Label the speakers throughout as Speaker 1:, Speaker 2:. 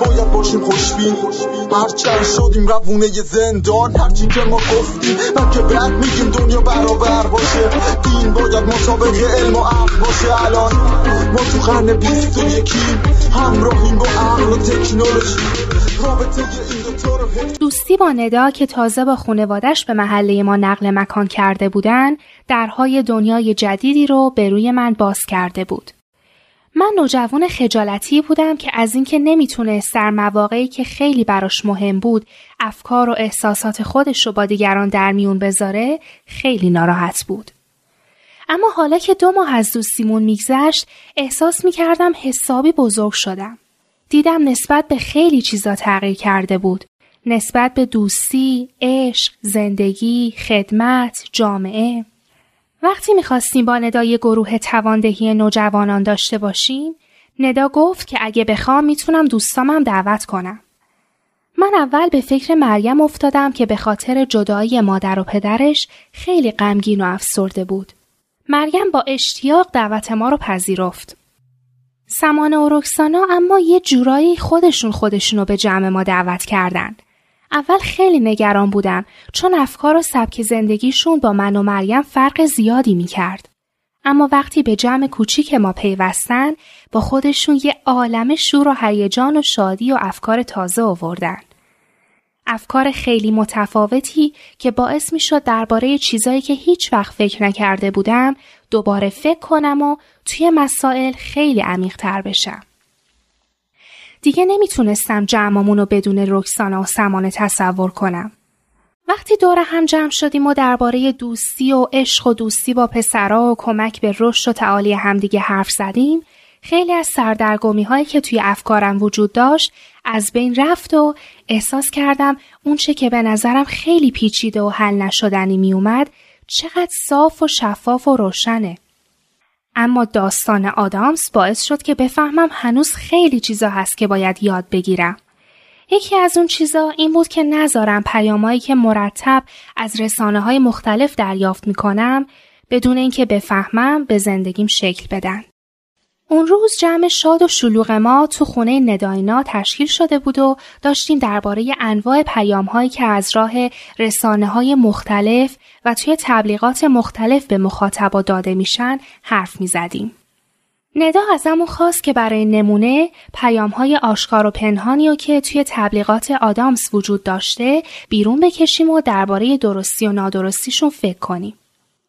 Speaker 1: باید باشیم خوشبین. هرچند شدیم روونه زندان. هرچی که ما گفتیم من که بعد میگیم دنیا برابر باشه. دین باید مطابق علم و عقل باشه. الان ما تو قرن بیست و یکی همراهیم با عقل و تکنولوژی.
Speaker 2: دوستی با ندا که تازه با خونوادش به محله ما نقل مکان کرده بودن درهای دنیای جدیدی رو به روی من باز کرده بود. من نوجوان خجالتی بودم که از اینکه نمی‌تونست در مواقعی که خیلی براش مهم بود افکار و احساسات خودش رو با دیگران در میون بذاره خیلی ناراحت بود. اما حالا که دو ماه از دوستیمون میگذشت احساس می‌کردم حسابی بزرگ شدم. دیدم نسبت به خیلی چیزا تغییر کرده بود. نسبت به دوستی، عشق، زندگی، خدمت، جامعه. وقتی می‌خواستیم با ندای گروه تواندهی نوجوانان داشته باشیم، ندا گفت که اگه بخوام می‌تونم دوستامم دعوت کنم. من اول به فکر مریم افتادم که به خاطر جدایی مادر و پدرش خیلی غمگین و افسرده بود. مریم با اشتیاق دعوت ما رو پذیرفت. سمانه و رکسانا اما یه جورایی خودشون خودشونو به جمع ما دعوت کردند. اول خیلی نگران بودم چون افکار و سبک زندگیشون با من و مریم فرق زیادی می کرد. اما وقتی به جمع کوچیک ما پیوستن با خودشون یه عالم شور و هیجان و شادی و افکار تازه آوردن. افکار خیلی متفاوتی که باعث می شد درباره چیزایی که هیچ وقت فکر نکرده بودم دوباره فکر کنم و توی مسائل خیلی عمیقتر بشم. دیگه نمی‌تونستم جمعمون رو بدون رکسانا و سمانه تصور کنم. وقتی دور هم جمع شدیم و درباره دوستی و عشق و دوستی با پسرا و کمک به رشد و تعالی همدیگه حرف زدیم خیلی از سردرگمی هایی که توی افکارم وجود داشت از بین رفت و احساس کردم اونچه که به نظرم خیلی پیچیده و حل نشدنی میومد چقدر صاف و شفاف و روشنه. اما داستان آدامس باعث شد که بفهمم هنوز خیلی چیزا هست که باید یاد بگیرم. یکی از اون چیزا این بود که نذارم پیامایی که مرتب از رسانه های مختلف دریافت می‌کنم بدون اینکه بفهمم به زندگیم شکل بدن. اون روز جمع شاد و شلوغ ما تو خونه نداینا تشکیل شده بود و داشتیم درباره انواع پیام هایی که از راه رسانه های مختلف و توی تبلیغات مختلف به مخاطبا داده میشن حرف می زدیم. ندا ازمون خواست که برای نمونه پیام های آشکار و پنهانی و که توی تبلیغات آدامس وجود داشته بیرون بکشیم و درباره درستی و نادرستیشون فکر کنیم.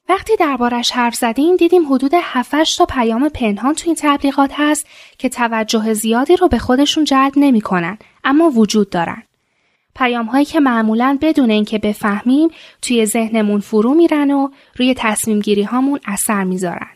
Speaker 2: وقتی دربارش حرف زدیم دیدیم حدود 7 تا پیام پنهان تو این تبلیغات هست که توجه زیادی رو به خودشون جلب نمی‌کنن اما وجود دارن. پیام هایی که معمولا بدون اینکه بفهمیم توی ذهنمون فرو میرن و روی تصمیم گیری هامون اثر می‌ذارن.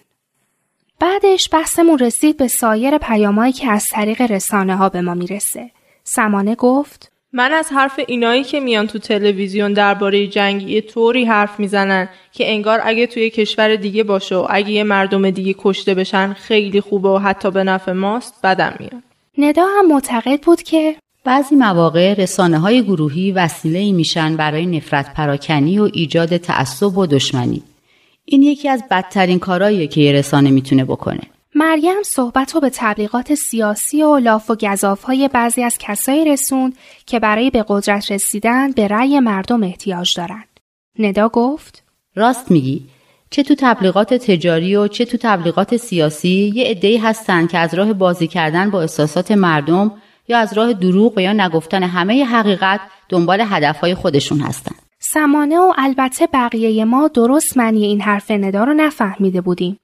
Speaker 2: بعدش بحثمون رسید به سایر پیامهایی که از طریق رسانه ها به ما می‌رسه. سمانه گفت
Speaker 3: من از حرف اینایی که میان تو تلویزیون درباره جنگ یه طوری حرف می‌زنن که انگار اگه توی کشور دیگه باشه و اگه یه مردم دیگه کشته بشن خیلی خوبه و حتی به نفع ماست بدم میاد.
Speaker 2: ندا هم معتقد بود که
Speaker 4: بعضی مواقع رسانه های گروهی وسیله ای میشن برای نفرت پراکنی و ایجاد تعصب و دشمنی. این یکی از بدترین کارهاییه که یه رسانه می‌تونه بکنه.
Speaker 2: مریم صحبت رو به تبلیغات سیاسی و لاف و گذاف های بعضی از کسایی رسوند که برای به قدرت رسیدن به رأی مردم احتیاج دارند. ندا گفت
Speaker 4: راست میگی چه تو تبلیغات تجاری و چه تو تبلیغات سیاسی یه عده‌ای هستن که از راه بازی کردن با احساسات مردم یا از راه دروغ و یا نگفتن همه حقیقت دنبال هدفهای خودشون هستن.
Speaker 2: سمانه و البته بقیه ما درست معنی این حرف ندا رو نفهمیده بودیم.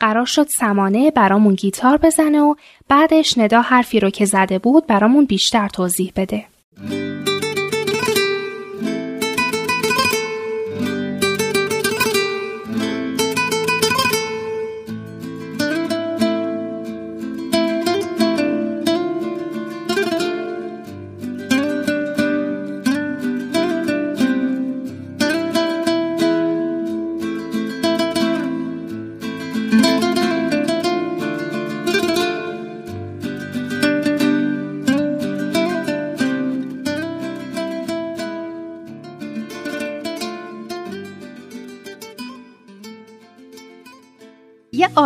Speaker 2: قرار شد سمانه برامون گیتار بزنه و بعدش ندا حرفی رو که زده بود برامون بیشتر توضیح بده.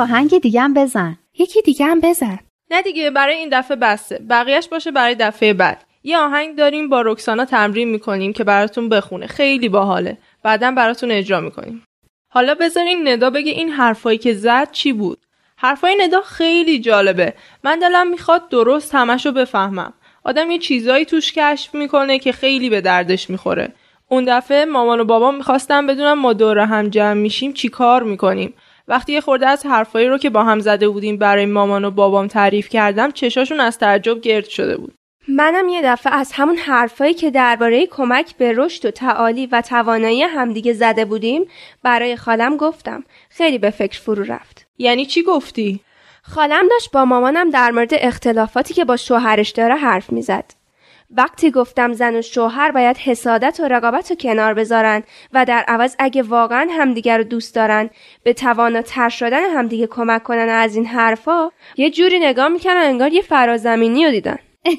Speaker 5: آهنگ دیگه هم بزن.
Speaker 2: یکی دیگه هم بزن.
Speaker 3: نه دیگه برای این دفعه بسته بقیهش باشه برای دفعه بعد. یه آهنگ داریم با رکسانا تمرین می‌کنیم که براتون بخونه. خیلی باحاله. بعدا براتون اجرا می‌کنیم. حالا بذارین ندا بگه این حرفایی که زد چی بود؟ حرفای ندا خیلی جالبه. من دلم می‌خواد درست همشو بفهمم. آدم یه چیزایی توش کشف می‌کنه که خیلی به دردش می‌خوره. اون دفعه مامان و بابام می‌خواستم بدونم ما دور هم جمع میشیم چی کار می‌کنیم. وقتی یه خورده از حرفایی رو که با هم زده بودیم برای مامان و بابام تعریف کردم چشاشون از تعجب گرد شده بود.
Speaker 6: منم یه دفعه از همون حرفایی که درباره کمک به رشد و تعالی و توانایی همدیگه زده بودیم برای خالم گفتم. خیلی به فکر فرو رفت.
Speaker 3: یعنی چی گفتی؟
Speaker 6: خالم داشت با مامانم در مورد اختلافاتی که با شوهرش داره حرف می‌زد. وقتی گفتم زن و شوهر باید حسادت و رقابت رو کنار بذارن و در عوض اگه واقعا همدیگر رو دوست دارن به تواناتر شدن همدیگه کمک کنن از این حرفا یه جوری نگاه می‌کنن انگار یه فرازمینی رو دیدن.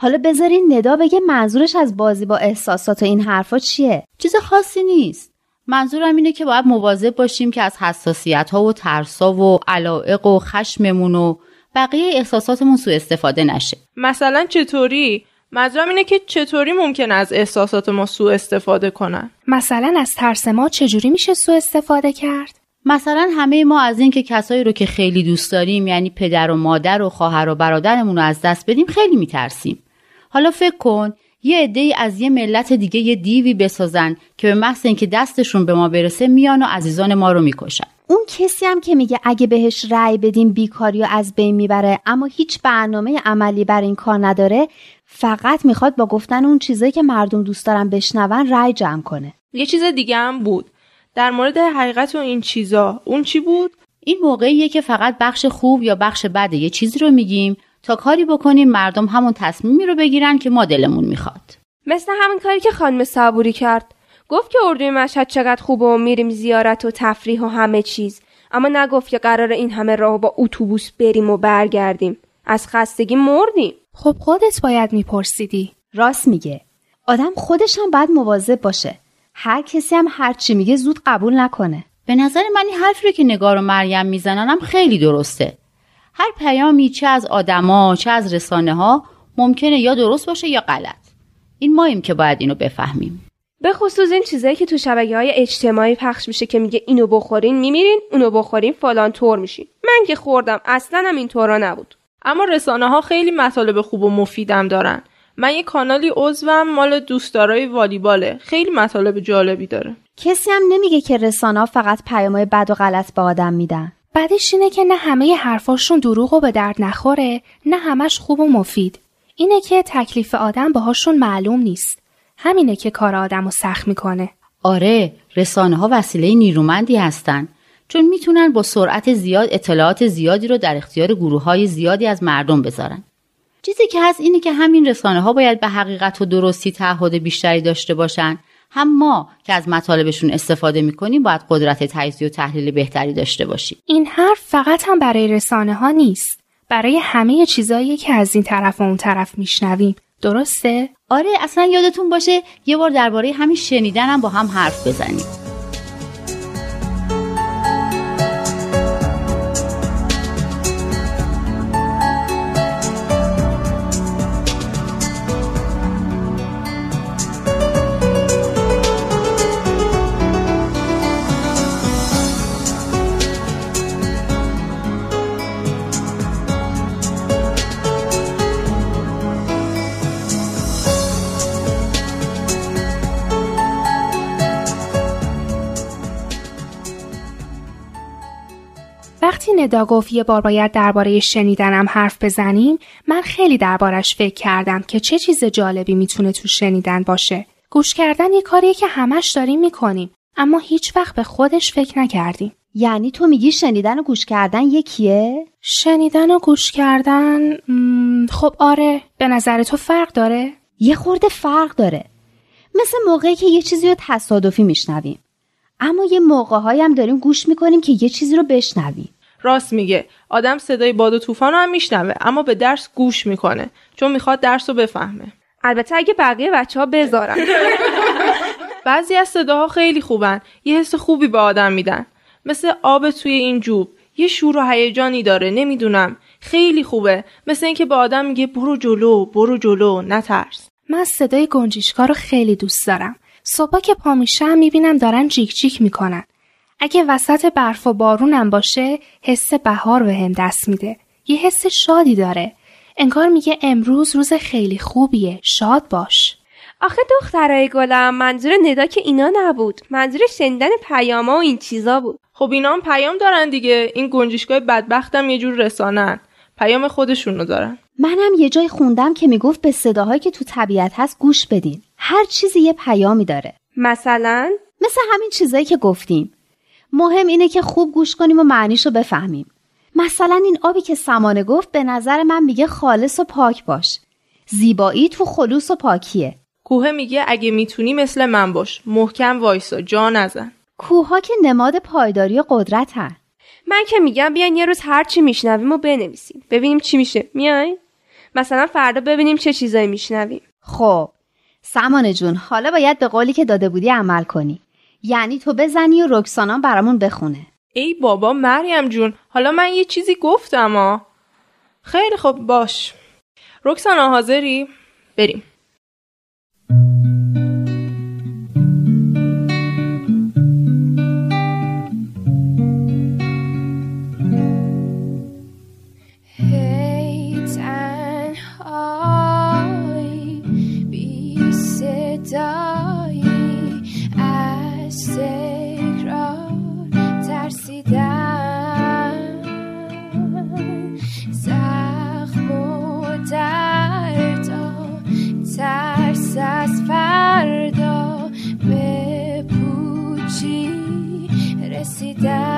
Speaker 5: حالا بذارین ندا بگه منظورش از بازی با احساسات و این حرفا چیه؟
Speaker 4: چیز خاصی نیست. منظورم اینه که باید مواظب باشیم که از حساسیت ها و ترسا و علائق و خشممون و بقیه احساساتمون سوء استفاده نشه.
Speaker 3: مثلا چطوری؟ منظورم اینه که چطوری ممکن از احساسات ما سوء استفاده کنن؟
Speaker 2: مثلا از ترس ما چجوری میشه سوء استفاده کرد؟
Speaker 4: مثلا همه ما از اینکه کسایی رو که خیلی دوست داریم یعنی پدر و مادر و خواهر و برادرمون رو از دست بدیم خیلی میترسیم. حالا فکر کن یه عده از یه ملت دیگه یه دیوی بسازن که به محض اینکه دستشون به ما برسه میان و عزیزان ما رو می‌کشن.
Speaker 5: اون کسی هم که میگه اگه بهش رأی بدیم بیکاری و از بین می‌بره اما هیچ برنامه عملی بر این کار نداره فقط می‌خواد با گفتن اون چیزایی که مردم دوست دارن بشنون رأی جمع کنه.
Speaker 3: یه چیز دیگه هم بود. در مورد حقیقت و این چیزا اون چی بود؟
Speaker 4: این موقعیه که فقط بخش خوب یا بخش بد یه چیزی رو میگیم تا کاری بکنیم مردم همون تصمیمی رو بگیرن که ما دلمون می‌خواد.
Speaker 6: مثل همین کاری که خانم صبوری کرد. گفت که اردوی مشهد چقدر خوبه و میریم زیارت و تفریح و همه چیز. اما نگفت که قرار این همه راه با اتوبوس بریم و برگردیم. از خستگی مردیم.
Speaker 2: خب خودت باید میپرسیدی.
Speaker 5: راست میگه. آدم خودش هم باید مواظب باشه. هر کسی هم هر چی میگه زود قبول نکنه.
Speaker 4: به نظر من این حرفی رو که نگار و مریم می‌زنن هم خیلی درسته. هر پیامی چه از آدما چه از رسانه ها ممکنه یا درست باشه یا غلط. این ماییم که باید اینو بفهمیم.
Speaker 6: به خصوص این چیزایی که تو شبکه های اجتماعی پخش میشه که میگه اینو بخورین میمیرین اونو بخورین فلان طور میشین. من که خوردم اصلا هم این طورا نبود.
Speaker 3: اما رسانه ها خیلی مطالب خوب و مفیدم دارن. من یه کانالی عضوم مال دوستدارای والیباله. خیلی مطالب جالبی داره.
Speaker 5: کسی هم نمیگه که رسانه فقط پیامهای بد و غلط به آدم میدن.
Speaker 2: بعدش اینه که نه همه حرفاشون دروغ و به درد نخوره نه همش خوب و مفید. اینه که تکلیف آدم باهاشون معلوم نیست. همینه که کار آدم رو سخت می‌کنه.
Speaker 4: آره رسانه ها وسیله نیرومندی هستن. چون می‌تونن با سرعت زیاد اطلاعات زیادی رو در اختیار گروه های زیادی از مردم بذارن. چیزی که هست اینه که همین رسانه ها باید به حقیقت و درستی تعهد بیشتری داشته باشن. هم ما که از مطالبشون استفاده می‌کنیم باید قدرت تجزیه و تحلیل بهتری داشته باشیم.
Speaker 2: این حرف فقط هم برای رسانه ها نیست. برای همه چیزایی که از این طرف و اون طرف میشنویم. درسته؟
Speaker 4: آره اصلا یادتون باشه یه بار درباره همین شنیدن هم با هم حرف بزنیم.
Speaker 2: ندا گفت یه بار باید درباره شنیدنم حرف بزنیم. من خیلی دربارش فکر کردم که چه چیز جالبی می‌تونه تو شنیدن باشه. گوش کردن یه کاریه که همش داریم می‌کنیم. اما هیچ وقت به خودش فکر نکردیم.
Speaker 5: یعنی تو میگی شنیدن و گوش کردن یکیه؟
Speaker 2: شنیدن و گوش کردن خب آره. به نظر تو فرق داره؟
Speaker 5: یه خورده فرق داره. مثل موقعی که یه چیزی رو تصادفی میشنویم. اما یه موقع هم داریم گوش می‌کنیم که یه چیزی رو بشنویم.
Speaker 3: راست میگه. آدم صدای باد و طوفان رو هم میشنوه اما به درس گوش می‌کنه چون می‌خواد درس رو بفهمه.
Speaker 6: البته اگه بقیه بچه ها بذارن.
Speaker 3: بعضی از صداها خیلی خوبن. یه حس خوبی به آدم میدن. مثل آب توی این جوب. یه شور و هیجانی داره نمی‌دونم. خیلی خوبه. مثل اینکه به آدم میگه برو جلو برو جلو نترس
Speaker 2: من صدای گنجیشکا رو خیلی دوست دارم. صبح که پا میشم می‌بینم دارن جیک جیک می‌کنن. اگه وسط برف و بارونم باشه حس بهار به هم دست میده. یه حس شادی داره. انگار میگه امروز روز خیلی خوبیه. شاد باش.
Speaker 6: آخه دخترای گلم منظور ندا که اینا نبود. منظور شنیدن پیاما و این چیزا بود.
Speaker 3: خب اینا هم پیام دارن دیگه. این گنجشگاه بدبختم یه جور رسانن. پیام خودشونو دارن.
Speaker 5: منم یه جای خوندم که می‌گفت به صداهایی که تو طبیعت هست گوش بدین. هر چیزی یه پیامی داره.
Speaker 6: مثلا؟
Speaker 5: مثل همین چیزایی که گفتیم. مهم اینه که خوب گوش کنیم و معنیشو بفهمیم. مثلا این آبی که سمانه گفت به نظر من میگه خالص و پاک باش. زیبایی تو خلوص و پاکیه.
Speaker 3: کوه میگه اگه می‌تونی مثل من باش. محکم وایسا جا نزن.
Speaker 5: کوها که نماد پایداری و قدرت هن.
Speaker 6: من که میگم بیاین یه روز هر چی میشنویم و بنویسیم. ببینیم چی میشه. میاین مثلا فردا ببینیم چه چیزایی میشنویم.
Speaker 5: خب. سمانه جون حالا باید به قولی که داده بودی عمل کنی. یعنی تو بزنی و رکسانا برامون بخونه.
Speaker 3: ای بابا مریم جون حالا من یه چیزی گفتم ها. خیلی خوب باش. رکسانا حاضری؟ بریم. Yeah.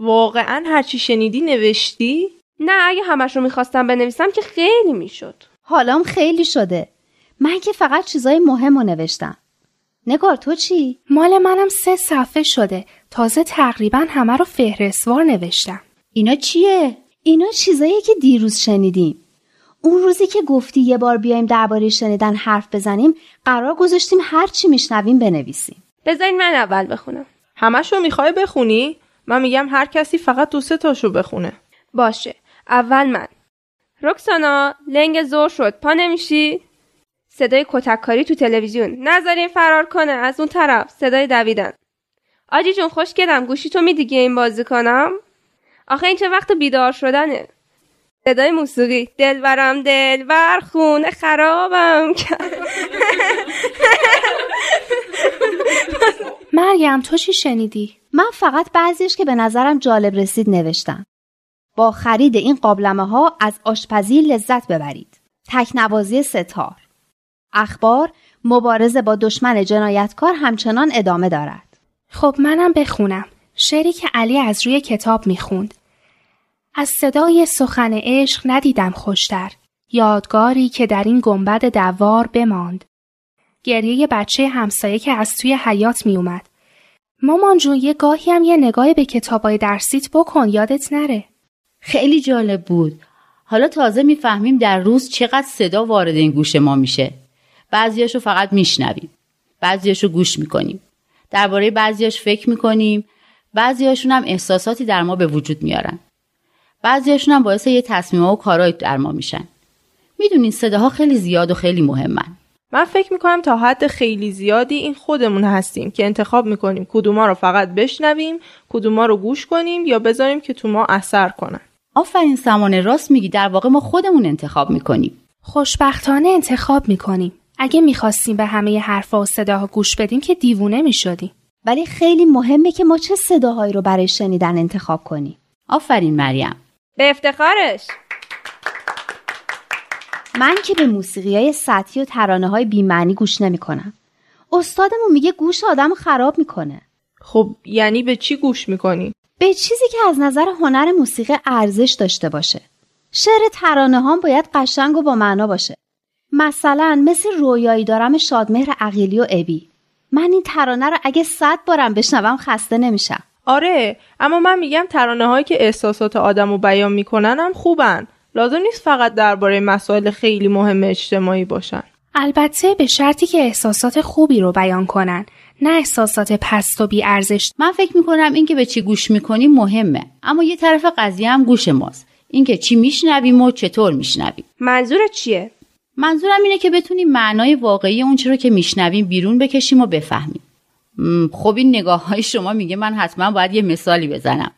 Speaker 3: واقعا هرچی شنیدی نوشتی؟
Speaker 6: نه اگه همش رو می‌خواستم بنویسم که خیلی می‌شد
Speaker 5: حالام خیلی شده من که فقط چیزای مهم رو نوشتم نگار تو چی؟
Speaker 2: مال منم سه صفحه شده تازه تقریبا همه رو فهرستوار نوشتم
Speaker 5: اینا چیه؟ اینا چیزایی که دیروز شنیدیم اون روزی که گفتی یه بار بیایم درباره شنیدن حرف بزنیم قرار گذاشتیم هر چی میشنویم بنویسیم
Speaker 6: بذارین من اول بخونم
Speaker 3: همشو می‌خوای بخونی؟ من میگم هر کسی فقط دو سه تاشو بخونه.
Speaker 6: باشه. اول من. رکسانا لنگ زور شد. پا نمیشی؟ صدای کتککاری تو تلویزیون. نذارین فرار کنه از اون طرف. صدای دویدن. آجی جون خوش گلم گوشی تو میدی این بازی کنم؟ آخه این چه وقت بیدار شدنه؟ صدای موسیقی دلبرم دلبر خونه خرابم
Speaker 2: مریم تو چی شنیدی؟
Speaker 5: من فقط بعضیش که به نظرم جالب رسید نوشتم. با خرید این قابلمه ها از آشپزی لذت ببرید. تکنوازی ستار. اخبار مبارزه با دشمن جنایتکار همچنان ادامه دارد.
Speaker 2: خب منم بخونم. شعری که علی از روی کتاب می‌خوند. از صدای سخن عشق ندیدم خوشتر. یادگاری که در این گنبد دوار بماند. گریه بچه همسایه که از توی حیات می اومد. مامان جون یه گاهی هم یه نگاه به کتابای درسیت بکن یادت نره.
Speaker 4: خیلی جالب بود. حالا تازه می‌فهمیم در روز چقدر صدا وارد این گوش ما میشه. بعضیاشو فقط میشنویم. بعضیاشو گوش می‌کنیم. درباره بعضیاش فکر می‌کنیم. بعضیاشون هم احساساتی در ما به وجود میارن. بعضیاشون هم باعث یه تصمیم و کارایی در ما میشن. می‌دونین صداها خیلی زیاد و خیلی مهمن.
Speaker 3: من فکر می‌کنم تا حد خیلی زیادی این خودمون هستیم که انتخاب می‌کنیم کدوما رو فقط بشنویم کدوما رو گوش کنیم یا بذاریم که تو ما اثر کنن.
Speaker 4: آفرین سمانه راست میگی. در واقع ما خودمون انتخاب می‌کنیم.
Speaker 2: خوشبختانه انتخاب می‌کنیم. اگه می‌خواستیم به همه حرفا و صداها گوش بدیم که دیوونه می‌شدیم.
Speaker 5: ولی خیلی مهمه که ما چه صداهایی رو برای شنیدن انتخاب کنیم.
Speaker 4: آفرین مریم.
Speaker 6: به افتخارش!
Speaker 5: من که به موسیقی های سطحی و ترانه های بیمعنی گوش نمی کنم. استادمون میگه گوش آدم خراب می‌کنه.
Speaker 3: خب یعنی به چی گوش می‌کنی؟
Speaker 5: به چیزی که از نظر هنر موسیقی ارزش داشته باشه. شعر ترانه هم باید قشنگ و با معنا باشه. مثلا مثل رویایی دارم شادمهر عقیلی و ابی. من این ترانه رو اگه صد بارم بشنوم خسته نمیشم.
Speaker 3: آره اما من میگم ترانه هایی که احساسات آدم رو بیان می‌کنن هم خوبن. لازم نیست فقط درباره مسائل خیلی مهم اجتماعی باشن.
Speaker 2: البته به شرطی که احساسات خوبی رو بیان کنن نه احساسات پست و بی ارزش
Speaker 4: من فکر می‌کنم اینکه به چی گوش می‌کنیم مهمه. اما یه طرف قضیه هم گوش ماست. اینکه چی میشنویم و چطور میشنویم.
Speaker 6: منظورت چیه؟
Speaker 4: منظورم اینه که بتونیم معنای واقعی اون رو که میشنویم بیرون بکشیم و بفهمیم. خب این نگاه های شما میگه من حتما باید یه مثالی بزنم.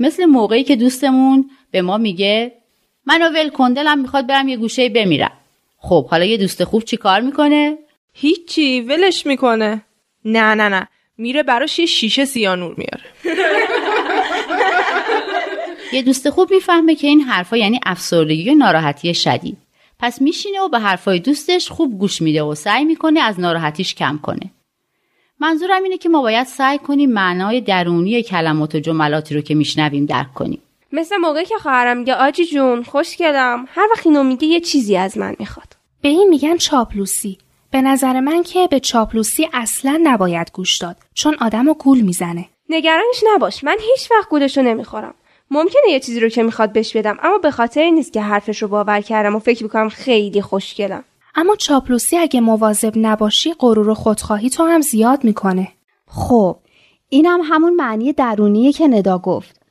Speaker 4: مثل موقعی که دوستمون به ما میگه منو ول کندلم می‌خواد برم یه گوشه بمیرم. خب حالا یه دوست خوب چی کار می‌کنه؟
Speaker 3: هیچی ولش می‌کنه. نه نه نه. میره براش یه شیشه سیانور میاره.
Speaker 4: یه دوست خوب می‌فهمه که این حرفا یعنی افسردگی و ناراحتی شدید. پس میشینه و به حرفای دوستش خوب گوش میده و سعی می‌کنه از ناراحتیش کم کنه. منظورم اینه که ما باید سعی کنیم معنای درونی کلمات و جملاتی رو که میشنویم درک کنیم.
Speaker 6: مثل موقعی که خواهرم میگه آجی جون خوشگلم هر وقت اینو میگه یه چیزی از من می‌خواد.
Speaker 2: به این میگن چاپلوسی. به نظر من که به چاپلوسی اصلا نباید گوش داد چون آدم رو گول می‌زنه.
Speaker 6: نگرانش نباش من هیچ وقت گولش رو نمی‌خورم. ممکنه یه چیزی رو که می‌خواد بهش بدم اما به خاطر نیست که حرفش رو باور کردم و فکر می‌کنم خیلی خوشگلم
Speaker 2: اما چاپلوسی اگه مواظب نباشی غرور و خودخواهی تو هم زیاد می‌کنه.
Speaker 5: خب اینم هم همون معنی درونیه که ندا گفت.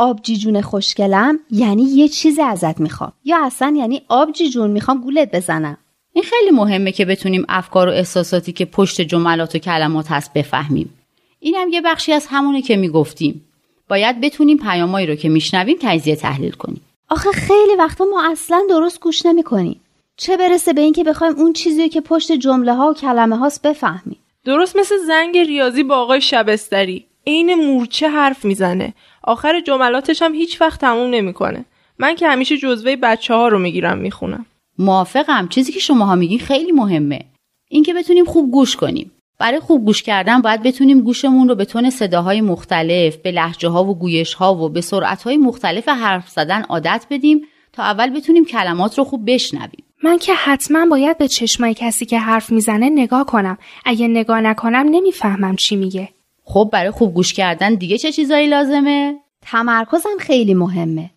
Speaker 5: آبجی جون خوشگلم یعنی یه چیزی ازت می‌خوام. یا اصلا یعنی آبجی جون می‌خوام گولت بزنم.
Speaker 4: این خیلی مهمه که بتونیم افکار و احساساتی که پشت جملات و کلمات هست بفهمیم. اینم یه بخشی از همونه که می‌گفتیم. باید بتونیم پیامایی رو که میشنویم تجزیه تحلیل کنیم.
Speaker 5: آخه خیلی وقتا ما اصلا درست گوش نمی‌کنیم. چه برسه به اینکه بخوایم اون چیزی که پشت جمله ها و کلمه هاست بفهمیم.
Speaker 3: درست مثل زنگ ریاضی با آقای شبستری. عین مورچه حرف می‌زنه. آخر جملاتش هم هیچ وقت تموم نمی‌کنه. من که همیشه جزوه بچه ها رو می‌گیرم می‌خونم.
Speaker 4: موافقم. چیزی که شماها میگین خیلی مهمه. اینکه بتونیم خوب گوش کنیم. برای خوب گوش کردن باید بتونیم گوشمون رو به تون صداهای مختلف به لحجه ها و گویش ها و به سرعت های مختلف حرف زدن عادت بدیم تا اول بتونیم کلمات رو خوب بشنویم.
Speaker 2: من که حتما باید به چشمای کسی که حرف می‌زنه نگاه کنم. اگه نگاه نکنم نمی‌فهمم چی میگه.
Speaker 4: خب برای خوب گوش کردن دیگه چه چیزایی لازمه؟
Speaker 5: تمرکزم خیلی مهمه.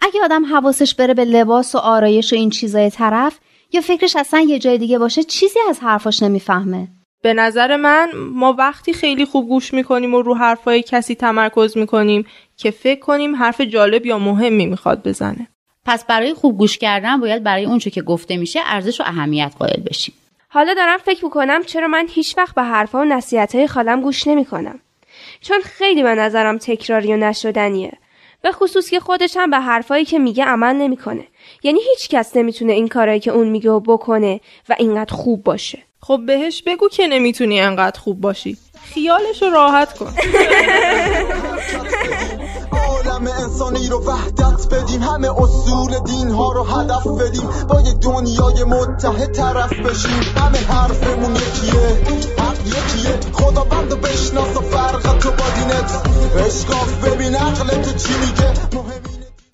Speaker 5: اگه آدم حواسش بره به لباس و آرایش و این چیزای طرف یا فکرش اصلا یه جای دیگه باشه چیزی از حرفاش نمی‌فهمه.
Speaker 3: به نظر من ما وقتی خیلی خوب گوش می‌کنیم و رو حرفای کسی تمرکز می‌کنیم که فکر کنیم حرف جالب یا مهمی می‌خواد بزنه.
Speaker 4: پس برای خوب گوش کردن باید برای اونچه که گفته میشه ارزش و اهمیت قائل بشیم.
Speaker 6: حالا دارم فکر می‌کنم چرا من هیچ وقت به حرفها و نصیحتهای خالم گوش نمی‌کنم. چون خیلی به نظرم تکراری و نشدنیه. به خصوص که خودش هم به حرفایی که میگه عمل نمی‌کنه. یعنی هیچ کس نمی‌تونه این کارایی که اون میگه و بکنه و اینقدر خوب باشه.
Speaker 3: خب بهش بگو که نمی‌تونی انقدر خوب باشی. خیالش رو راحت کن.
Speaker 1: عالم انسانی رو وحدت بدیم همه اصول دین ها رو هدف بدیم با یه دنیای متحد طرف بشیم. همه حرفمون یکیه حق یکیه. خدا بند بشناس و فرق تو با دینت اشکاف ببین عقل تو چی میگه؟